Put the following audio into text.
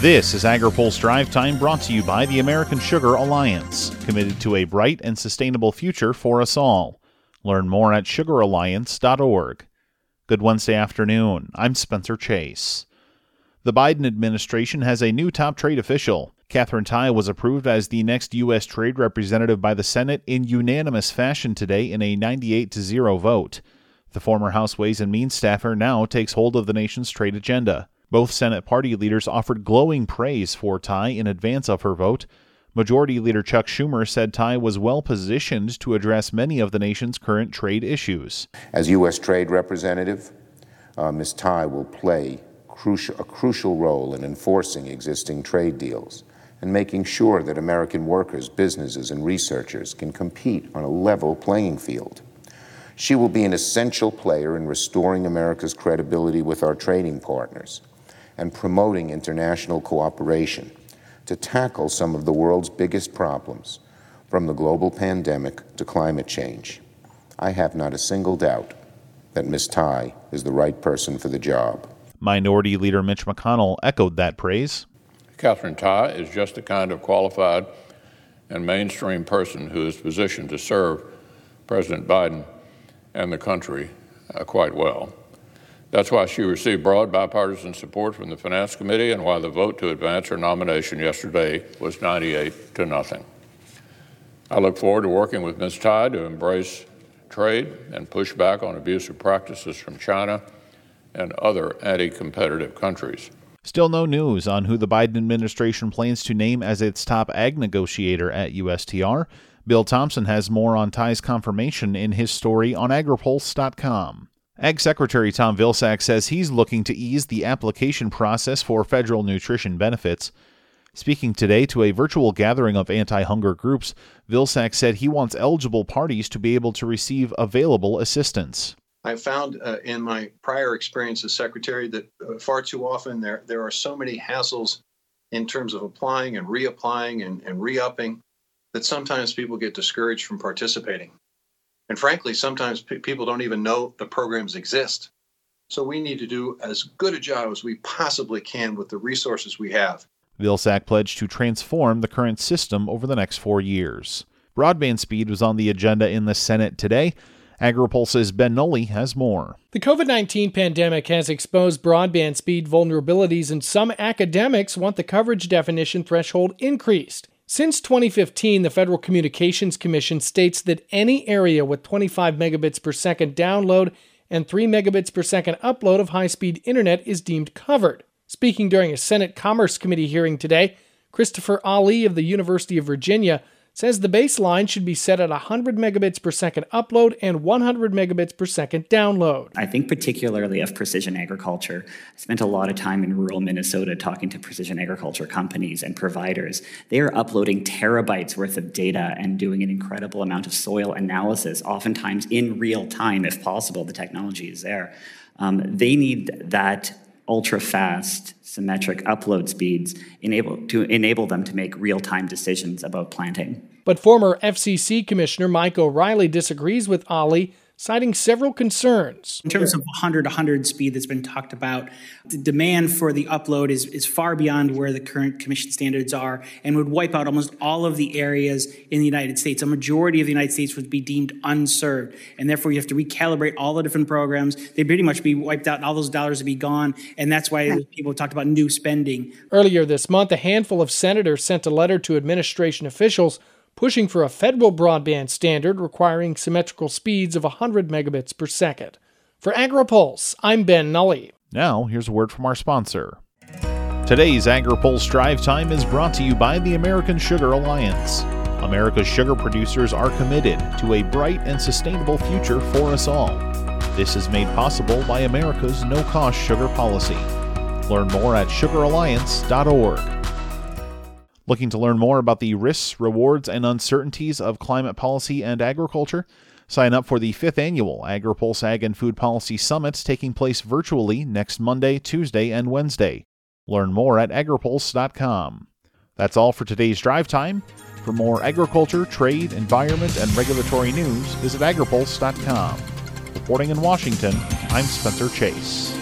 This is AgriPulse Drive Time brought to you by the American Sugar Alliance, committed to a bright and sustainable future for us all. Learn more at sugaralliance.org. Good Wednesday afternoon. I'm Spencer Chase. The Biden administration has a new top trade official. Katherine Tai was approved as the next U.S. trade representative by the Senate in unanimous fashion today in a 98 to 0 vote. The former House Ways and Means staffer now takes hold of the nation's trade agenda. Both Senate party leaders offered glowing praise for Tai in advance of her vote. Majority Leader Chuck Schumer said Tai was well positioned to address many of the nation's current trade issues. As U.S. Trade Representative, uh, Ms. Tai will play crucial, a crucial role in enforcing existing trade deals and making sure that American workers, businesses, and researchers can compete on a level playing field. She will be an essential player in restoring America's credibility with our trading partners and promoting international cooperation to tackle some of the world's biggest problems, from the global pandemic to climate change. I have not a single doubt that Ms. Tai is the right person for the job. Minority Leader Mitch McConnell echoed that praise. Katherine Tai is just the kind of qualified and mainstream person who is positioned to serve President Biden and the country uh, quite well. That's why she received broad bipartisan support from the Finance Committee and why the vote to advance her nomination yesterday was 98 to nothing. I look forward to working with Ms. Tai to embrace trade and push back on abusive practices from China and other anti competitive countries. Still no news on who the Biden administration plans to name as its top ag negotiator at USTR. Bill Thompson has more on Tai's confirmation in his story on agripulse.com. Ag Secretary Tom Vilsack says he's looking to ease the application process for federal nutrition benefits. Speaking today to a virtual gathering of anti hunger groups, Vilsack said he wants eligible parties to be able to receive available assistance. I found uh, in my prior experience as secretary that uh, far too often there, there are so many hassles in terms of applying and reapplying and, and re upping that sometimes people get discouraged from participating. And frankly, sometimes p- people don't even know the programs exist. So we need to do as good a job as we possibly can with the resources we have. Vilsack pledged to transform the current system over the next four years. Broadband speed was on the agenda in the Senate today. AgriPulse's Ben Nuelle has more. The COVID 19 pandemic has exposed broadband speed vulnerabilities, and some academics want the coverage definition threshold increased. Since 2015, the Federal Communications Commission states that any area with 25 megabits per second download and 3 megabits per second upload of high speed internet is deemed covered. Speaking during a Senate Commerce Committee hearing today, Christopher Ali of the University of Virginia says the baseline should be set at 100 megabits per second upload and 100 megabits per second download. I think particularly of precision agriculture. I spent a lot of time in rural Minnesota talking to precision agriculture companies and providers. They are uploading terabytes worth of data and doing an incredible amount of soil analysis, oftentimes in real time, if possible. The technology is there. Um, they need that ultra fast symmetric upload speeds enable, to enable them to make real time decisions about planting. But former FCC Commissioner Mike O'Rielly disagrees with Ali citing several concerns. In terms of 100 100 speed that's been talked about, the demand for the upload is, is far beyond where the current commission standards are and would wipe out almost all of the areas in the United States. A majority of the United States would be deemed unserved, and therefore you have to recalibrate all the different programs. They'd pretty much be wiped out, and all those dollars would be gone, and that's why right. people talked about new spending. Earlier this month, a handful of senators sent a letter to administration officials pushing for a federal broadband standard requiring symmetrical speeds of 100 megabits per second. For AgriPulse, I'm Ben Nuelle. Now, here's a word from our sponsor. Today's AgriPulse Drive Time is brought to you by the American Sugar Alliance. America's sugar producers are committed to a bright and sustainable future for us all. This is made possible by America's no cost sugar policy. Learn more at sugaralliance.org. Looking to learn more about the risks, rewards, and uncertainties of climate policy and agriculture? Sign up for the fifth annual AgriPulse Ag and Food Policy Summit taking place virtually next Monday, Tuesday, and Wednesday. Learn more at agripulse.com. That's all for today's drive time. For more agriculture, trade, environment, and regulatory news, visit agripulse.com. Reporting in Washington, I'm Spencer Chase.